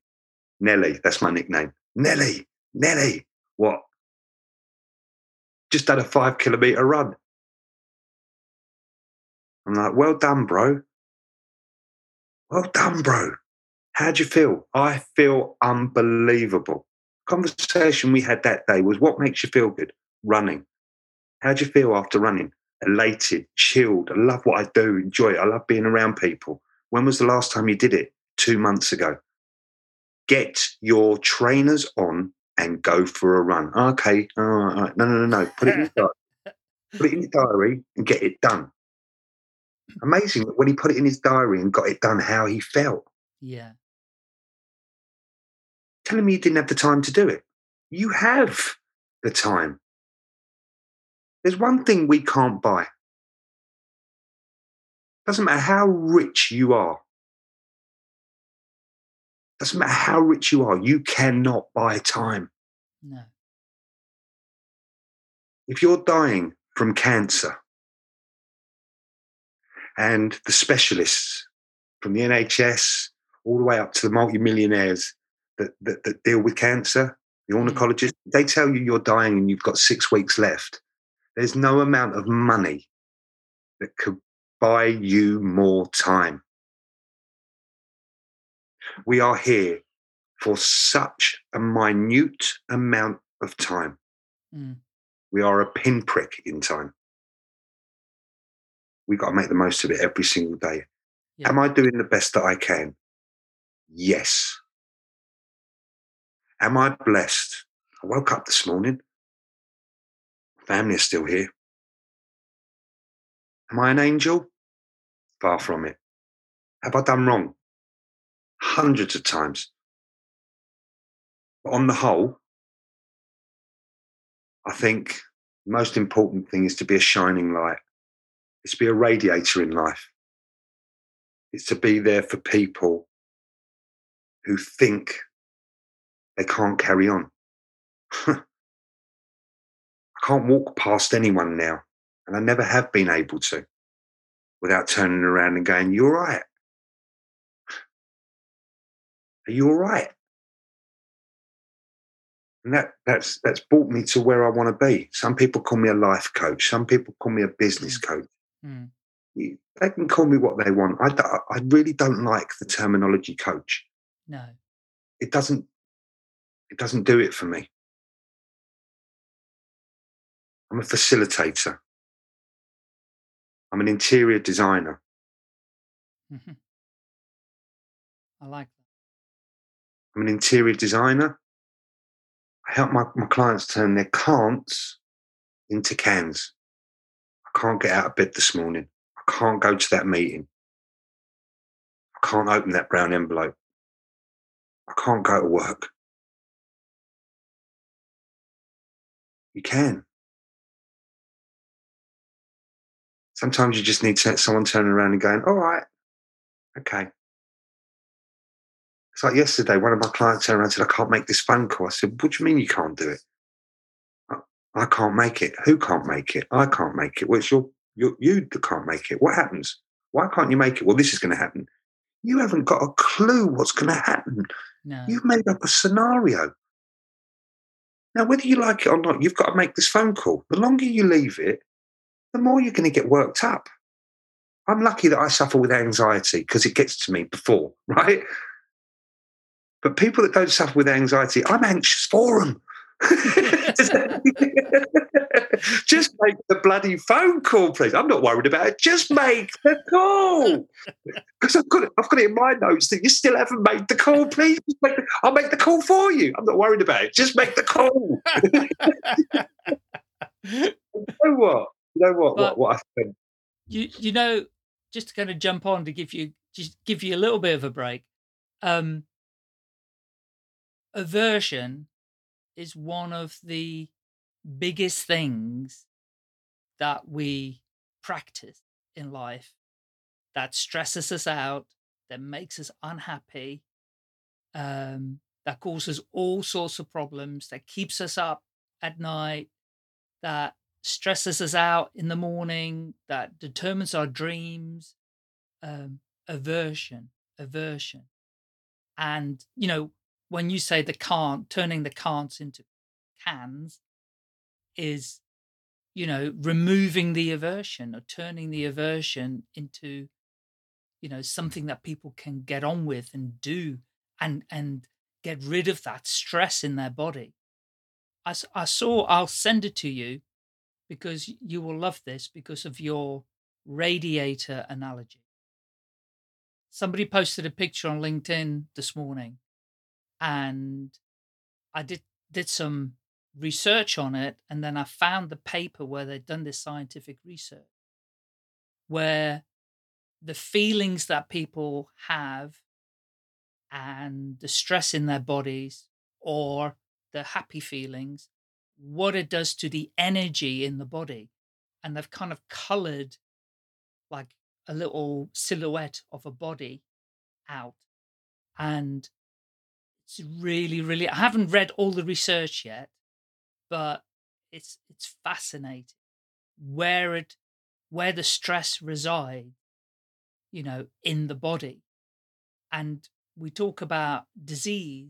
Nelly, that's my nickname. Nelly, Nelly, what? Just done a five kilometer run. I'm like, well done, bro. Well done, bro. How'd you feel? I feel unbelievable. Conversation we had that day was what makes you feel good? Running. How'd you feel after running? Elated, chilled. I love what I do, enjoy it. I love being around people. When was the last time you did it? Two months ago. Get your trainers on and go for a run. Okay. All right. all right. No, no, no, no. Put it in your diary. *laughs* Put it in your diary and get it done. Amazing when he put it in his diary and got it done, how he felt. Yeah. Telling me you didn't have the time to do it. You have the time. There's one thing we can't buy. Doesn't matter how rich you are. Doesn't matter how rich you are, you cannot buy time. No. If you're dying from cancer and the specialists from the NHS all the way up to the multimillionaires that, that, that deal with cancer, the Mm. ornithologists, they tell you you're dying and you've got six weeks left. There's no amount of money that could buy you more time. We are here for such a minute amount of time. Mm. We are a pinprick in time. We've got to make the most of it every single day. Yeah. Am I doing the best that I can? Yes. Am I blessed? I woke up this morning. Family is still here. Am I an angel? Far from it. Have I done wrong? Hundreds of times. But on the whole, I think the most important thing is to be a shining light. It's to be a radiator in life. It's to be there for people who think they can't carry on. *laughs* I can't walk past anyone now, and I never have been able to, without turning around and going, You all right? Are you all right? And that, that's that's brought me to where I want to be. Some people call me a life coach. Some people call me a business coach. Mm. You- They can call me what they want. I, I really don't like the terminology coach. No. It doesn't it doesn't do it for me. I'm a facilitator. I'm an interior designer. Mhm. *laughs* I like that. I'm an interior designer. I help my, my clients turn their can'ts into cans. I can't get out of bed this morning. I can't go to that meeting. I can't open that brown envelope. I can't go to work. You can. Sometimes you just need someone turning around and going, all right, okay. It's like yesterday, one of my clients turned around and said, I can't make this phone call. I said, What do you mean you can't do it? "I- I can't make it. Who can't make it? I can't make it. Well, it's your, your, you that can't make it. What happens? Why can't you make it? Well, this is going to happen. You haven't got a clue what's going to happen. No. You've made up a scenario. Now, whether you like it or not, you've got to make this phone call. The longer you leave it, the more you're going to get worked up. I'm lucky that I suffer with anxiety because it gets to me before, *laughs* right? But people that don't suffer with anxiety, I'm anxious for them. *laughs* Just make the bloody phone call, please. I'm not worried about it. Just make the call. Because I've got it, I've got it in my notes that you still haven't made the call. Please, make the, I'll make the call for you. I'm not worried about it. Just make the call. *laughs* you know what? You know what? But- what? What I think. you you know just to kind of jump on to give you just give you a little bit of a break um aversion is one of the biggest things that we practice in life that stresses us out that makes us unhappy um that causes all sorts of problems that keeps us up at night that stresses us out in the morning, that determines our dreams, um, aversion, aversion. And, you know, when you say the can't, turning the can'ts into cans is, you know, removing the aversion or turning the aversion into, you know, something that people can get on with and do and, and get rid of that stress in their body. I, I saw, I'll send it to you because you will love this because of your radiator analogy. Somebody posted a picture on LinkedIn this morning and I did did some research on it and then I found the paper where they'd done this scientific research where the feelings that people have and the stress in their bodies or the happy feelings what it does to the energy in the body. And they've kind of colored like a little silhouette of a body out. And it's really, really, I haven't read all the research yet, but it's it's fascinating. Where it where the stress resides, you know, in the body. And we talk about disease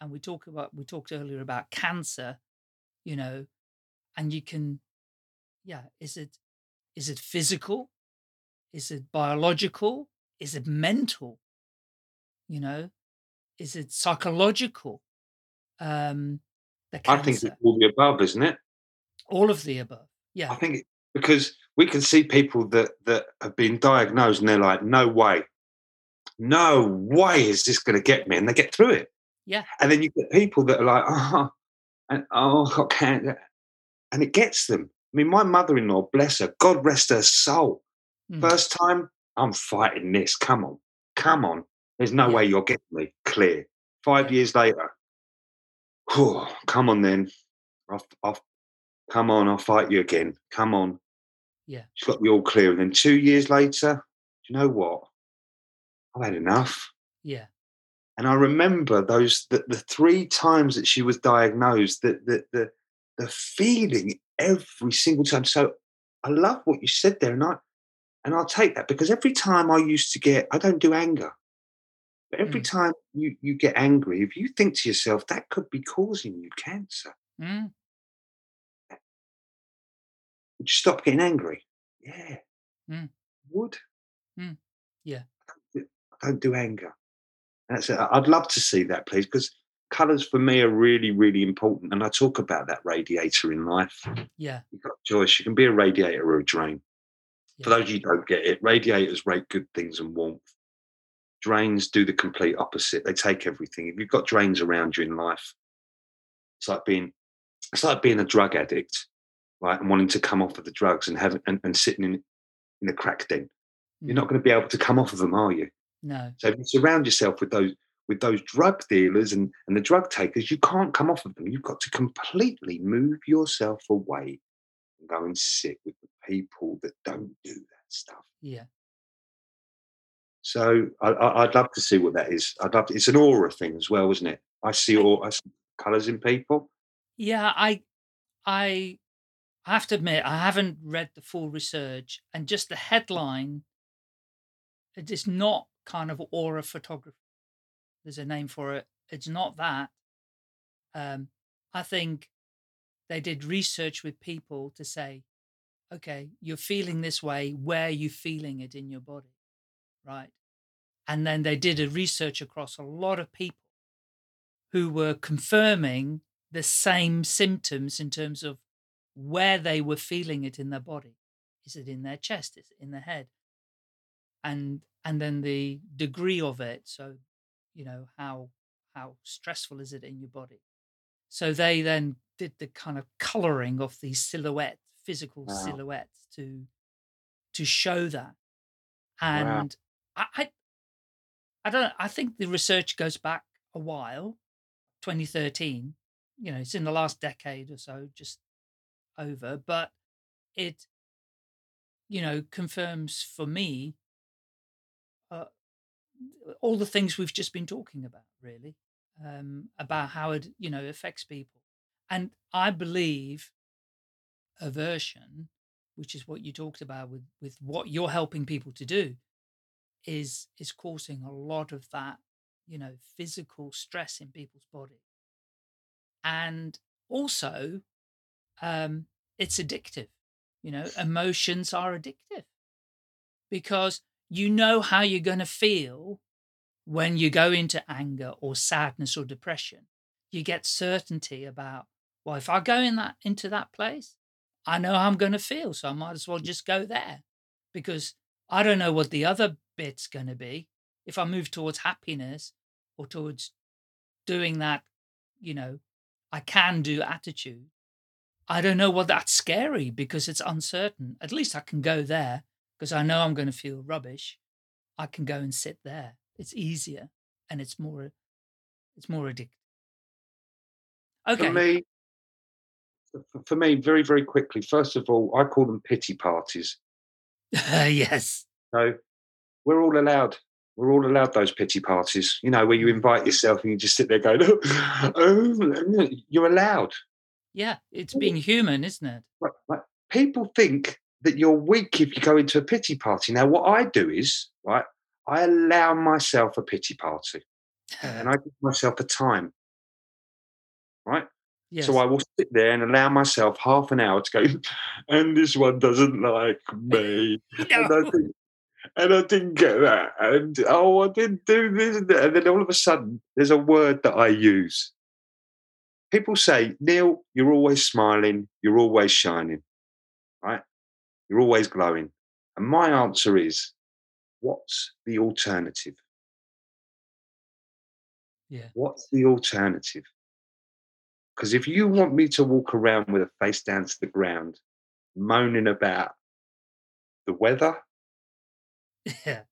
and we talk about we talked earlier about cancer you know and you can yeah is it is it physical? Is it biological? Is it mental? You know is it psychological um I think it's all the above, isn't it? all of the above yeah I think it, because we can see people that that have been diagnosed and they're like, no way, no way is this going to get me, and they get through it. Yeah. And then you get people that are like, oh, and oh, I cancer, and it gets them. I mean, my mother-in-law, bless her, God rest her soul. Mm. First time, I'm fighting this. Come on, come on. There's no Yeah. way you're getting me clear. Five years later, whew, come on then. I'll, I'll, come on, I'll fight you again. Come on. Yeah. She's got me all clear. And then two years later, do you know what? I've had enough. yeah And I remember those the, the three times that she was diagnosed, that the, the the feeling every single time. So I love what you said there, and I and I'll take that because every time I used to get, I don't do anger. But every Mm. time you, you get angry, if you think to yourself, that could be causing you cancer, Mm. would you stop getting angry? Yeah. Mm. Would. Mm. Yeah. I don't do- I don't do anger. That's it. I'd love to see that, please, because colours for me are really, really important. And I talk about that radiator in life. yeah You've got a choice. You can be a radiator or a drain. For those of you who don't get it, radiators rate good things and warmth. Drains do the complete opposite. They take everything. If you've got drains around you in life, it's like being it's like being a drug addict, right? And wanting to come off of the drugs and having and, and sitting in in a crack den. You're Mm. not going to be able to come off of them, are you? no So if you surround yourself with those with those drug dealers and, and the drug takers, you can't come off of them. You've got to completely move yourself away and go and sit with the people that don't do that stuff. yeah So I, I, I'd love to see what that is. I'd love to, it's an aura thing as well, isn't it? I see all I see colours in people. Yeah, I, I, I have to admit, I haven't read the full research, and just the headline, it is not kind of aura photography. There's a name for it. It's not that. Um, I think they did research with people to say, okay, you're feeling this way. Where are you feeling it in your body, right? And then they did a research across a lot of people who were confirming the same symptoms in terms of where they were feeling it in their body. Is it in their chest? Is it in their head? And and then the degree of it. So, you know, how how stressful is it in your body? So they then did the kind of coloring of these silhouettes, physical Wow. silhouettes to to show that. And I, I I don't I think the research goes back a while, 2013. You know, it's in the last decade or so, just over, but it you know confirms for me uh, all the things we've just been talking about really um, about how it you know affects people and i believe aversion which is what you talked about with with what you're helping people to do is is causing a lot of that you know physical stress in people's body. And also um it's addictive you know emotions are addictive because you know how you're going to feel when you go into anger or sadness or depression. You get certainty about well if i go in that into that place i know i'm going to feel so i might as well just go there. Because i don't know what the other bit's going to be. If i move towards happiness or towards doing that you know i can do attitude. I don't know what that's scary because it's uncertain. At least i can go there because i know i'm going to feel rubbish. I can go and sit there. It's easier and it's more it's more addictive okay. For me, for me, very, very quickly, first of all, I call them pity parties. *laughs* yes. So we're all allowed. We're all allowed those pity parties, you know, where you invite mm-hmm. yourself and you just sit there going, oh, oh you're allowed. yeah it's being human isn't it. People think that you're weak if you go into a pity party. Now, what I do is, right, I allow myself a pity party and I *laughs* give myself a time, right? yes. So I will sit there and allow myself half an hour to go, *laughs* and this one doesn't like me. *laughs* And, I No. think, and I didn't get that. And oh, I didn't do this. And. And then all of a sudden, there's a word that I use. People say, Neil, you're always smiling, you're always shining, right? You're always glowing. And my answer is, what's the alternative? yeah What's the alternative? Because if you want me to walk around with a face down to the ground, moaning about the weather, yeah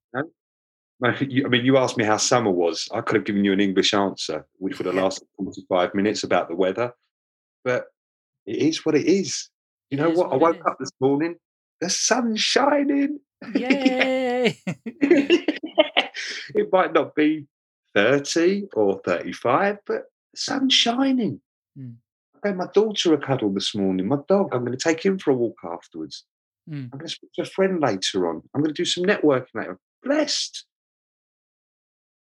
I mean, you asked me how summer was. I could have given you an English answer, which would have *laughs* lasted 45 minutes about the weather. But it is what it is. You know what? I what it woke up this morning, the sun's shining. *laughs* yay it might not be 30 or 35, but the sun's shining. Mm. I gave my daughter a cuddle this morning. My dog, I'm going to take him for a walk afterwards. Mm. I'm going to speak to a friend later on. I'm going to do some networking later. Blessed.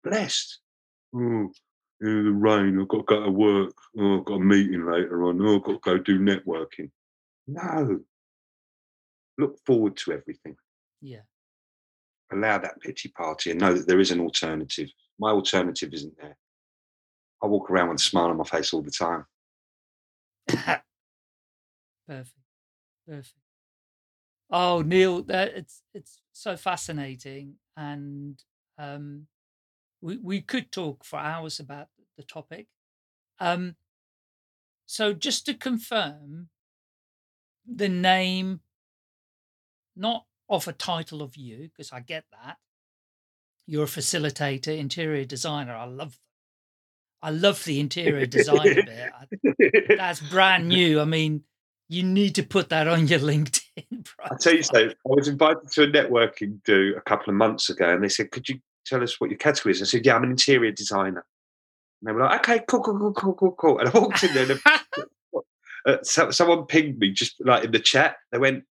Blessed. Oh, yeah, the rain. I've got to go to work. Oh, I've got a meeting later on. Oh, I've got to go do networking. No. Look forward to everything yeah allow that pity party and know that there is an alternative. My alternative isn't there. I walk around with a smile on my face all the time. *laughs* perfect perfect oh neil that it's it's so fascinating and um we we could talk for hours about the topic. Um so just to confirm the name not of a title of you because i get that. You're a facilitator interior designer i love i love the interior designer bit I, that's brand *laughs* new. I mean, you need to put that on your *laughs* LinkedIn. I tell you so. I was invited to a networking do a couple of months ago, and they said, "Could you tell us what your category is?" I said, "Yeah, I'm an interior designer." And they were like, "Okay, cool, cool, cool, cool, cool, cool." And I walked in there, and *laughs* uh, so, someone pinged me just like in the chat. They went,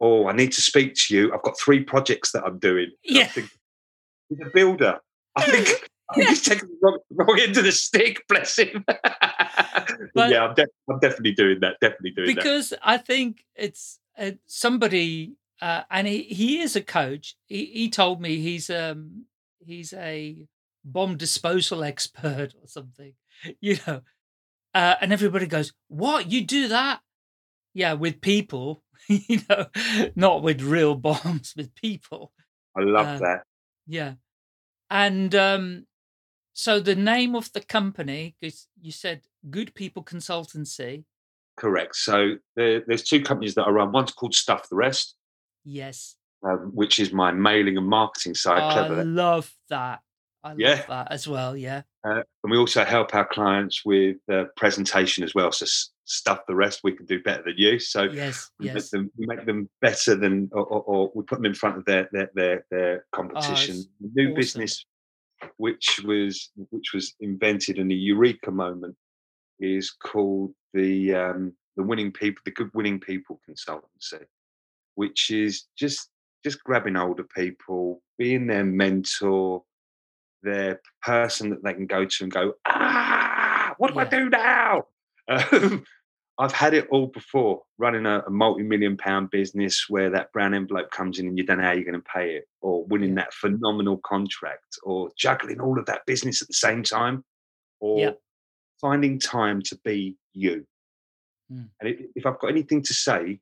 "Oh, I need to speak to you. I've got three projects that I'm doing." Yeah. thinking, He's a builder. I *laughs* think, I think he's taking the wrong, wrong end of the stick. Bless him. *laughs* But- yeah, I'm, de- I'm definitely doing that. Definitely doing that. because I think it's uh, somebody, uh, and he, he is a coach. He, he told me he's um he's a bomb disposal *laughs* expert or something, you know. uh, and everybody goes, "What? You do that?" Yeah, with people, *laughs* you know, not with real bombs, with people. I love Uh, that. Yeah, and um, so the name of the company, because you said Good People Consultancy. Correct. So there, there's two companies that I run. One's called Stuff the Rest, Yes, um, which is my mailing and marketing side. I Clever. love that. I love that as well. Yeah. Uh, and we also help our clients with uh, presentation as well. So s- stuff the rest we can do better than you. So Yes. we make Yes. them we make them better than, or, or, or we put them in front of their their their, their competition. it's New awesome. business, which was which was invented in a eureka moment, is called the um, the winning people, the good winning people consultancy, which is just just grabbing older people, being their mentor, their person that they can go to and go, ah, what do I do now? *laughs* Um, I've had it all before, running a, a multi-million pound business where that brown envelope comes in and you don't know how you're going to pay it, or winning Yeah. that phenomenal contract, or juggling all of that business at the same time, or Yeah. Finding time to be you. Mm. And if, I've got anything to say,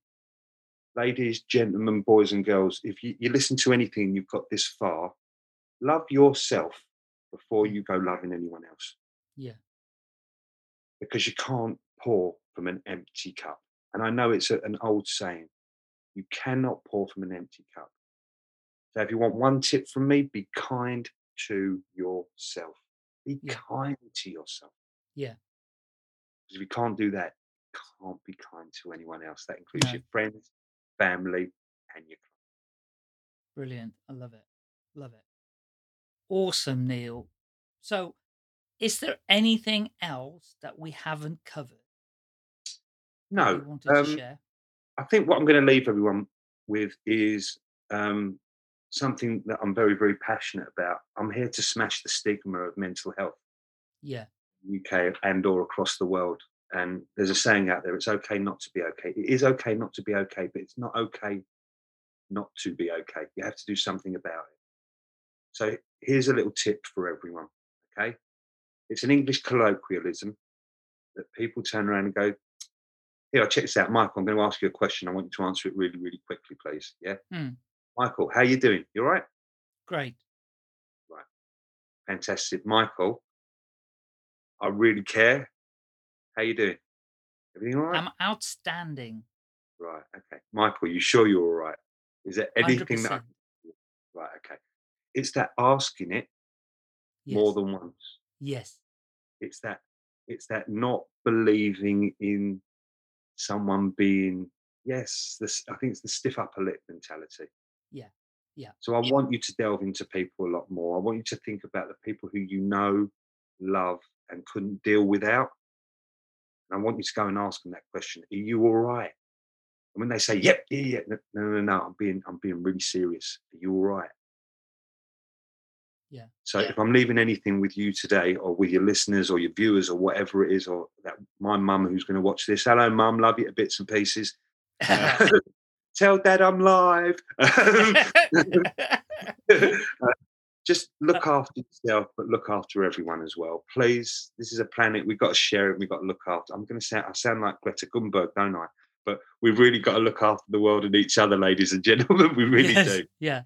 ladies, gentlemen, boys, and girls, if you, you listen to anything and you've got this far, love yourself before Mm. you go loving anyone else Yeah. because you can't pour from an empty cup. And I know it's a, an old saying you cannot pour from an empty cup. So if you want one tip from me, be kind to yourself. Be Yeah. kind to yourself. Yeah. Because if you can't do that, you can't be kind to anyone else. That includes No. your friends, family, and your clients. Brilliant. I love it. Love it. Awesome, Neil. So, is there anything else that we haven't covered? No, you wanted to um, share? I think what I'm going to leave everyone with is um, something that I'm very, very passionate about. I'm here to smash the stigma of mental health, Yeah. UK and or across the world. And there's a saying out there: it's okay not to be okay. It is okay not to be okay, but it's not okay not to be okay. You have to do something about it. So here's a little tip for everyone. Okay, it's an English colloquialism that people turn around and go, here, I check this out, Michael. I'm going to ask you a question. I want you to answer it really, really quickly, please. Yeah, Hmm. Michael, how you doing? You all right? Great. Right, fantastic, Michael. I really care. How you doing? Everything all right? I'm outstanding. right. Okay, Michael. You sure you're all right? Is there anything that? I can do? Right. Okay. It's that asking it Yes. more than once. yes. It's that. It's that not believing in someone being. Yes, this. I think it's the stiff upper lip mentality. Yeah. Yeah. So I want you to delve into people a lot more. I want you to think about the people who you know, love, and couldn't deal without. And I want you to go and ask them that question: Are you all right? And when they say, "Yep, yeah, yeah," no, no, no, no, I'm being, I'm being really serious. Are you all right? Yeah. So if I'm leaving anything with you today, or with your listeners, or your viewers, or whatever it is, or that my mum who's going to watch this, hello, mum, love you to bits and pieces. *laughs* *laughs* Tell dad I'm live. *laughs* Uh, just uh look after yourself, but look after everyone as well. Please, this is a planet. We've got to share it. We've got to look after. I'm going to sound, I sound like Greta Thunberg, don't I? But we've really got to look after the world and each other, ladies and gentlemen. *laughs* We *laughs* really Yes, do. Yeah.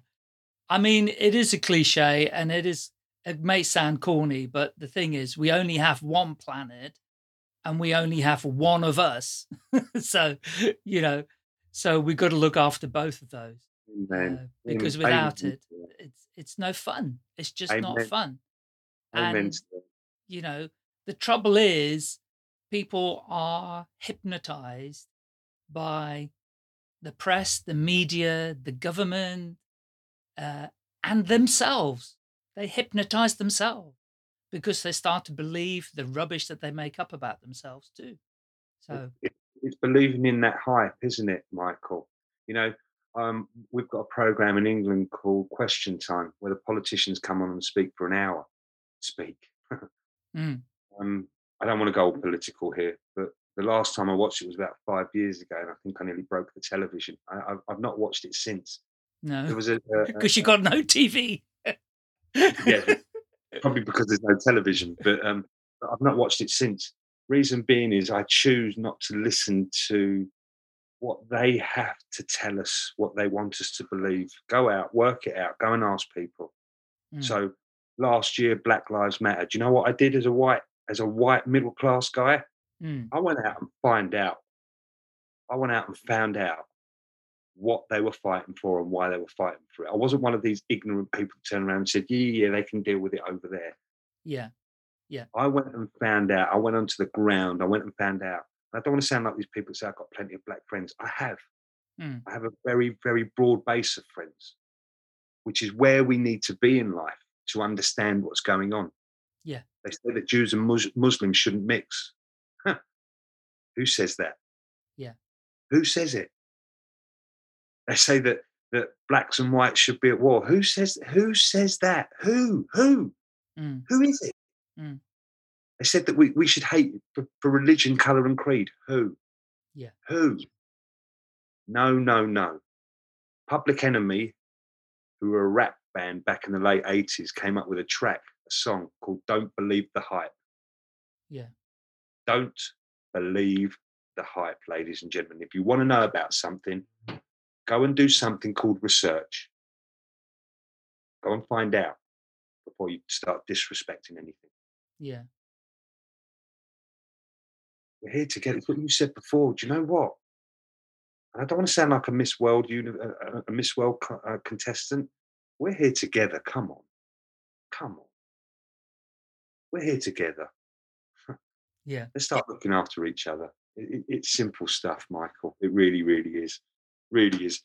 I mean, it is a cliche and it is, it may sound corny, but the thing is, we only have one planet and we only have one of us. *laughs* so, you know, so we've got to look after both of those Amen. uh, because Amen. without Amen it, it's, it's no fun. It's just not fun. And, you know, the trouble is people are hypnotized by the press, the media, the government, uh, and themselves. They hypnotize themselves because they start to believe the rubbish that they make up about themselves too. So, It- it's believing in that hype, isn't it, Michael? You know, um, we've got a program in England called Question Time, where the politicians come on and speak for an hour. Speak. mm, *laughs* um, I don't want to go all political here, but the last time I watched it was about five years ago, and I think I nearly broke the television. I, I've, I've not watched it since. There no, because *laughs* you got no TV. Yeah. *laughs* probably because there's no television, but um, but I've not watched it since. Reason being is I choose not to listen to what they have to tell us, what they want us to believe. Go out, work it out, go and ask people. Mm. So last year, Black Lives Matter. Do you know what I did as a white, as a white middle class guy? Mm. I went out and find out. I went out and found out what they were fighting for and why they were fighting for it. I wasn't one of these ignorant people who turned around and said, "Yeah, yeah, they can deal with it over there." Yeah. Yeah. I went and found out. I went onto the ground. I went and found out. I don't want to sound like these people say I've got plenty of black friends. I have. Mm. I have a very, very broad base of friends, which is where we need to be in life to understand what's going on. Yeah. They say that Jews and Mus- Muslims shouldn't mix. Huh. Who says that? Yeah. Who says it? They say that that blacks and whites should be at war. Who says who says that? Who? Who? Mm. Who is it? Mm. They said that we, we should hate for, for religion, colour, and creed. Who? Yeah. Who? No, no, no. Public Enemy, who were a rap band back in the late 80s, came up with a track, a song called Don't Believe the Hype. Yeah. Don't believe the hype, ladies and gentlemen. If you want to know about something, go and do something called research. Go and find out before you start disrespecting anything. Yeah. We're here together. It's what you said before. Do you know what? And I don't want to sound like a Miss World, uni- a, a- a Miss World co- uh, contestant. We're here together. Come on, come on. We're here together. Yeah. Let's start looking after each other. It, it- it's simple stuff, Michael. It really, really is. Really is.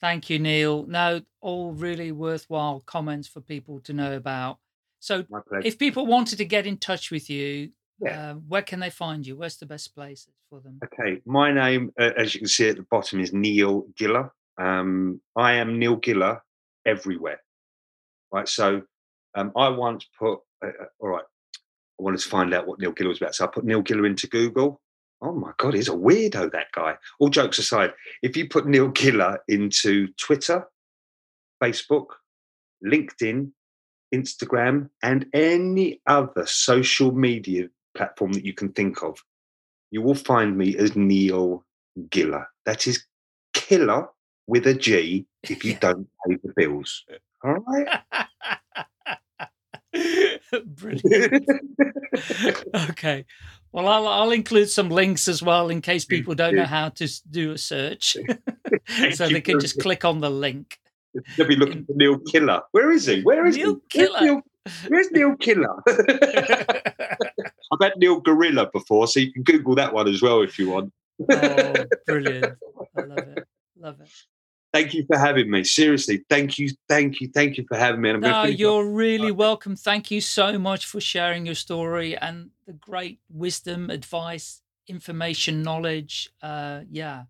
Thank you, Neil. No, all really worthwhile comments for people to know about. So, if people wanted to get in touch with you, Yeah. uh, where can they find you? Where's the best places for them? Okay, my name, uh, as you can see at the bottom, is Neil Giller. Um, I am Neil Giller everywhere. Right, so um, I once put, uh, uh, all right, I wanted to find out what Neil Giller was about. So I put Neil Giller into Google. Oh my God, he's a weirdo, that guy. All jokes aside, if you put Neil Giller into Twitter, Facebook, LinkedIn, Instagram, and any other social media platform that you can think of, you will find me as Neil Giller. That is killer with a G if you don't pay the bills. All right. *laughs* Brilliant. okay. Well, I'll, I'll include some links as well in case people don't know how to do a search. *laughs* *laughs* So they can just click on the link. They'll be looking for Neil Killer. Where is he? Where is Neil he? Where's Killer. Neil, where's Neil Killer? I've had Neil Gorilla before, so you can Google that one as well if you want. oh, brilliant. I love it. Love it. Thank you for having me. Seriously, thank you, thank you, thank you for having me. No, you're really welcome. Thank you so much for sharing your story and the great wisdom, advice, information, knowledge. Uh, yeah,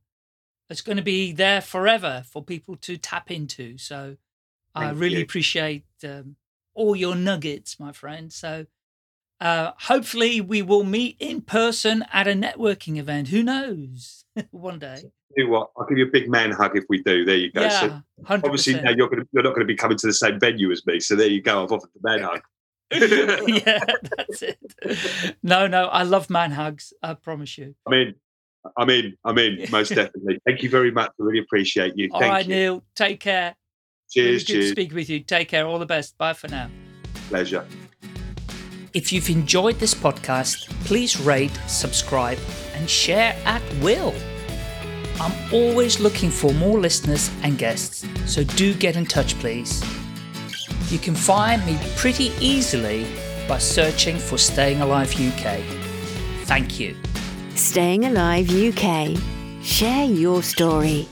it's going to be there forever for people to tap into. So I really you. appreciate um, all your nuggets, my friend. So uh, hopefully we will meet in person at a networking event. Who knows? *laughs* One day. do what? I'll give you a big man hug if we do. There you go. So Yeah, hundred obviously now you're gonna you're not gonna be coming to the same venue as me. So there you go. I've offered the man hug. *laughs* yeah, *laughs* that's it. No, no, I love man hugs. I promise you. I'm in. I'm in. I'm in. Most definitely. Thank you very much. I really appreciate you. All Thank right, you. Neil. Take care. Cheers. really good to cheers. speak with you. Take care. All the best. Bye for now. Pleasure. If you've enjoyed this podcast, please rate, subscribe, and share at will. I'm always looking for more listeners and guests, so do get in touch, please. You can find me pretty easily by searching for Staying Alive UK. Thank you. Staying Alive UK. Share your story.